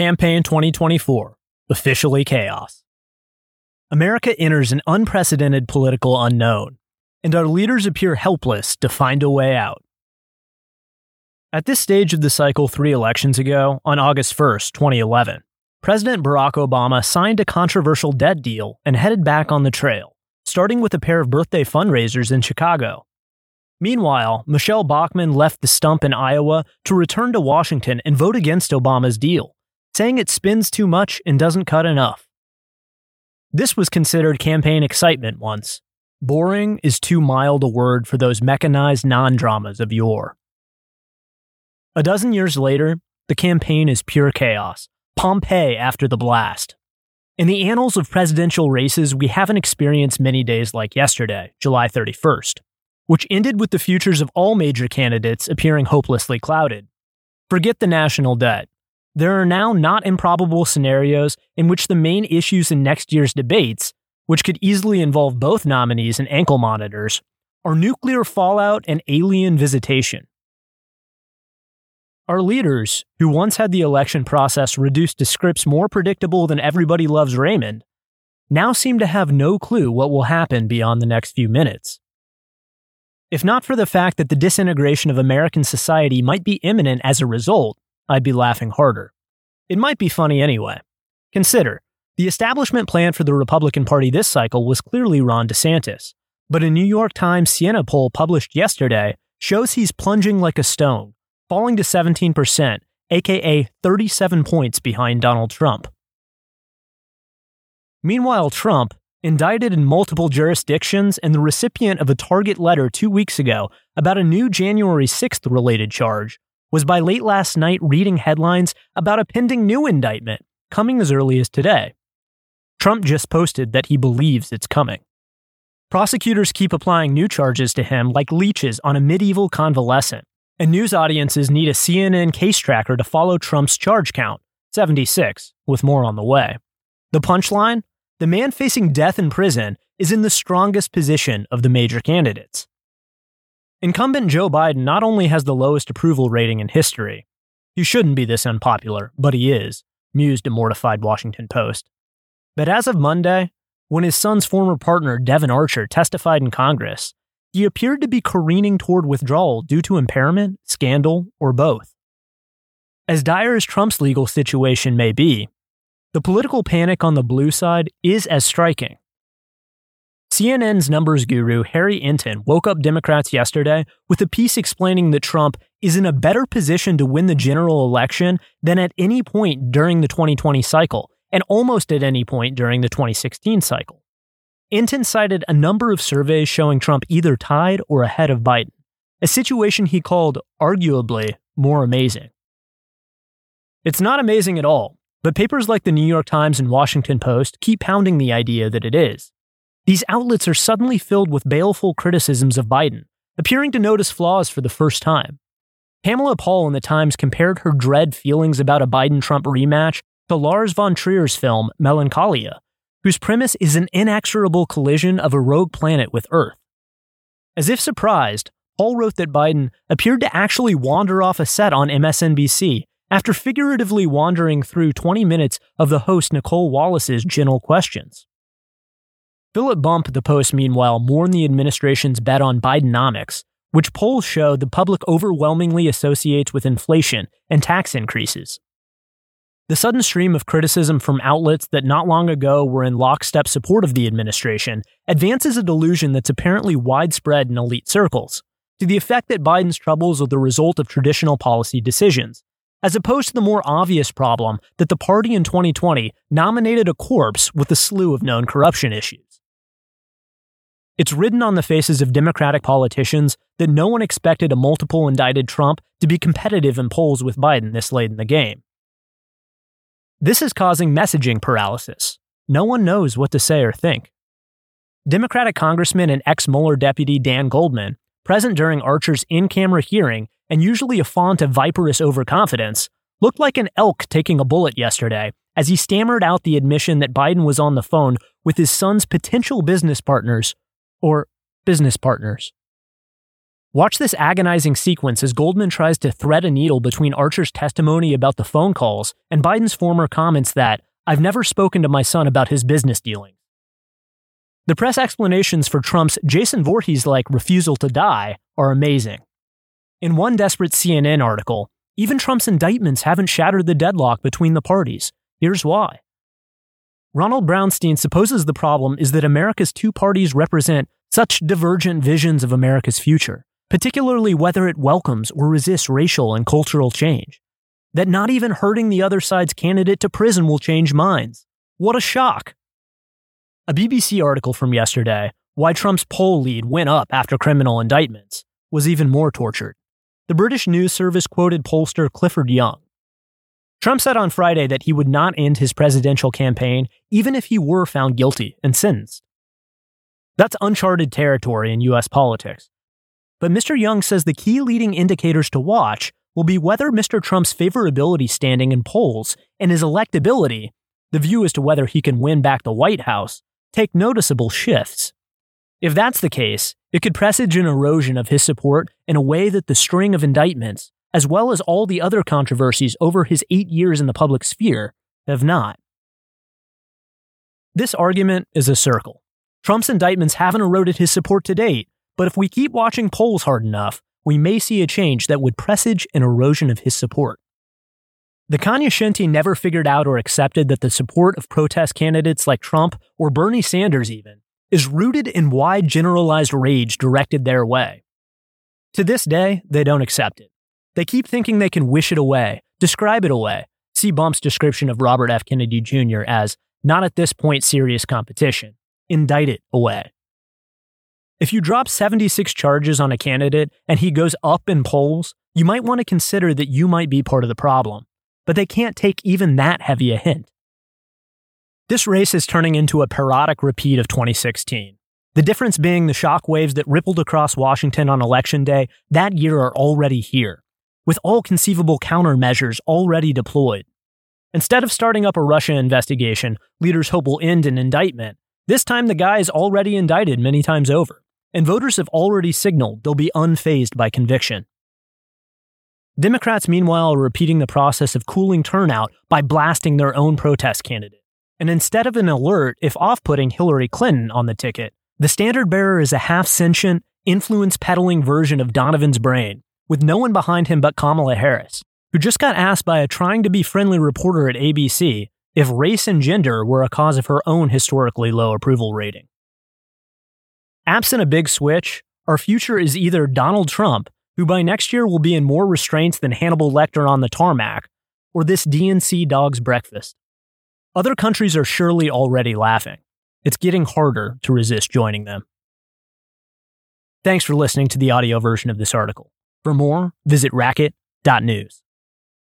Campaign 2024 Officially Chaos. America enters an unprecedented political unknown, and our leaders appear helpless to find a way out. At this stage of the cycle three elections ago, on August 1st, 2011, President Barack Obama signed a controversial debt deal and headed back on the trail, starting with a pair of birthday fundraisers in Chicago. Meanwhile, Michele Bachmann left the stump in Iowa to return to Washington and vote against Obama's deal, saying it spins too much and doesn't cut enough. This was considered campaign excitement once. Boring is too mild a word for those mechanized non dramas of yore. A dozen years later, the campaign is pure chaos, Pompeii after the blast. In the annals of presidential races, we haven't experienced many days like yesterday, July 31st, which ended with the futures of all major candidates appearing hopelessly clouded. Forget the national debt. There are now not improbable scenarios in which the main issues in next year's debates, which could easily involve both nominees and ankle monitors, are nuclear fallout and alien visitation. Our leaders, who once had the election process reduced to scripts more predictable than Everybody Loves Raymond, now seem to have no clue what will happen beyond the next few minutes. If not for the fact that the disintegration of American society might be imminent as a result, I'd be laughing harder. It might be funny anyway. Consider, the establishment plan for the Republican Party this cycle was clearly Ron DeSantis, but a New York Times Siena poll published yesterday shows he's plunging like a stone, falling to 17%, aka 37 points behind Donald Trump. Meanwhile, Trump, indicted in multiple jurisdictions and the recipient of a target letter two weeks ago about a new January 6th related charge, was by late last night reading headlines about a pending new indictment coming as early as today. Trump just posted that he believes it's coming. Prosecutors keep applying new charges to him like leeches on a medieval convalescent, and news audiences need a CNN case tracker to follow Trump's charge count 76, with more on the way. The punchline? The man facing death in prison is in the strongest position of the major candidates. Incumbent Joe Biden not only has the lowest approval rating in history, he shouldn't be this unpopular, but he is, mused a mortified Washington Post. But as of Monday, when his son's former partner, Devon Archer, testified in Congress, he appeared to be careening toward withdrawal due to impairment, scandal, or both. As dire as Trump's legal situation may be, the political panic on the blue side is as striking. CNN's numbers guru Harry Enten woke up Democrats yesterday with a piece explaining that Trump is in a better position to win the general election than at any point during the 2020 cycle, and almost at any point during the 2016 cycle. Enten cited a number of surveys showing Trump either tied or ahead of Biden, a situation he called arguably more amazing. It's not amazing at all, but papers like the New York Times and Washington Post keep pounding the idea that it is. These outlets are suddenly filled with baleful criticisms of Biden, appearing to notice flaws for the first time. Pamela Paul in the Times compared her dread feelings about a Biden Trump rematch to Lars von Trier's film Melancholia, whose premise is an inexorable collision of a rogue planet with Earth. As if surprised, Paul wrote that Biden appeared to actually wander off a set on MSNBC after figuratively wandering through 20 minutes of the host Nicolle Wallace's gentle questions. Philip Bump, the Post, meanwhile, mourned the administration's bet on Bidenomics, which polls show the public overwhelmingly associates with inflation and tax increases. The sudden stream of criticism from outlets that not long ago were in lockstep support of the administration advances a delusion that's apparently widespread in elite circles, to the effect that Biden's troubles are the result of traditional policy decisions, as opposed to the more obvious problem that the party in 2020 nominated a corpse with a slew of known corruption issues. It's written on the faces of Democratic politicians that no one expected a multiple indicted Trump to be competitive in polls with Biden this late in the game. This is causing messaging paralysis. No one knows what to say or think. Democratic Congressman and ex Mueller deputy Dan Goldman, present during Archer's in camera hearing and usually a font of viperous overconfidence, looked like an elk taking a bullet yesterday as he stammered out the admission that Biden was on the phone with his son's potential business partners or business partners. Watch this agonizing sequence as Goldman tries to thread a needle between Archer's testimony about the phone calls and Biden's former comments that, I've never spoken to my son about his business dealings. The press explanations for Trump's Jason Voorhees like refusal to die are amazing. In one desperate CNN article, even Trump's indictments haven't shattered the deadlock between the parties. Here's why. Ronald Brownstein supposes the problem is that America's two parties represent such divergent visions of America's future particularly whether it welcomes or resists racial and cultural change. That not even hurting the other side's candidate to prison will change minds. What a shock! A BBC article from yesterday, Why Trump's poll lead went up after criminal indictments, was even more tortured. The British news service quoted pollster Clifford Young. Trump said on Friday that he would not end his presidential campaign even if he were found guilty and sentenced. That's uncharted territory in U.S. politics, but Mr. Young says the key leading indicators to watch will be whether Mr. Trump's favorability standing in polls and his electability, the view as to whether he can win back the White House, take noticeable shifts. If that's the case, it could presage an erosion of his support in a way that the string of indictments, as well as all the other controversies over his eight years in the public sphere, have not. This argument is a circle. Trump's indictments haven't eroded his support to date, but if we keep watching polls hard enough, we may see a change that would presage an erosion of his support. The cognoscenti never figured out or accepted that the support of protest candidates like Trump or Bernie Sanders, even, is rooted in wide generalized rage directed their way. To this day, they don't accept it. They keep thinking they can wish it away, describe it away. See Bump's description of Robert F. Kennedy Jr. as not at this point serious competition. Indict it away. If you drop 76 charges on a candidate and he goes up in polls, you might want to consider that you might be part of the problem. But they can't take even that heavy a hint. This race is turning into a parodic repeat of 2016. The difference being the shockwaves that rippled across Washington on election day that year are already here, with all conceivable countermeasures already deployed. Instead of starting up a Russia investigation, leaders hope will end in indictment. This time the guy is already indicted many times over and voters have already signaled they'll be unfazed by conviction. Democrats, meanwhile, are repeating the process of cooling turnout by blasting their own protest candidate. And instead of an alert, if off putting Hillary Clinton on the ticket, the standard bearer is a half sentient, influence peddling version of Donovan's brain, with no one behind him but Kamala Harris, who just got asked by a trying to be friendly reporter at ABC if race and gender were a cause of her own historically low approval rating. Absent a big switch, our future is either Donald Trump, who by next year will be in more restraints than Hannibal Lecter on the tarmac, or this DNC dog's breakfast. Other countries are surely already laughing. It's getting harder to resist joining them. Thanks for listening to the audio version of this article. For more, visit racket.news.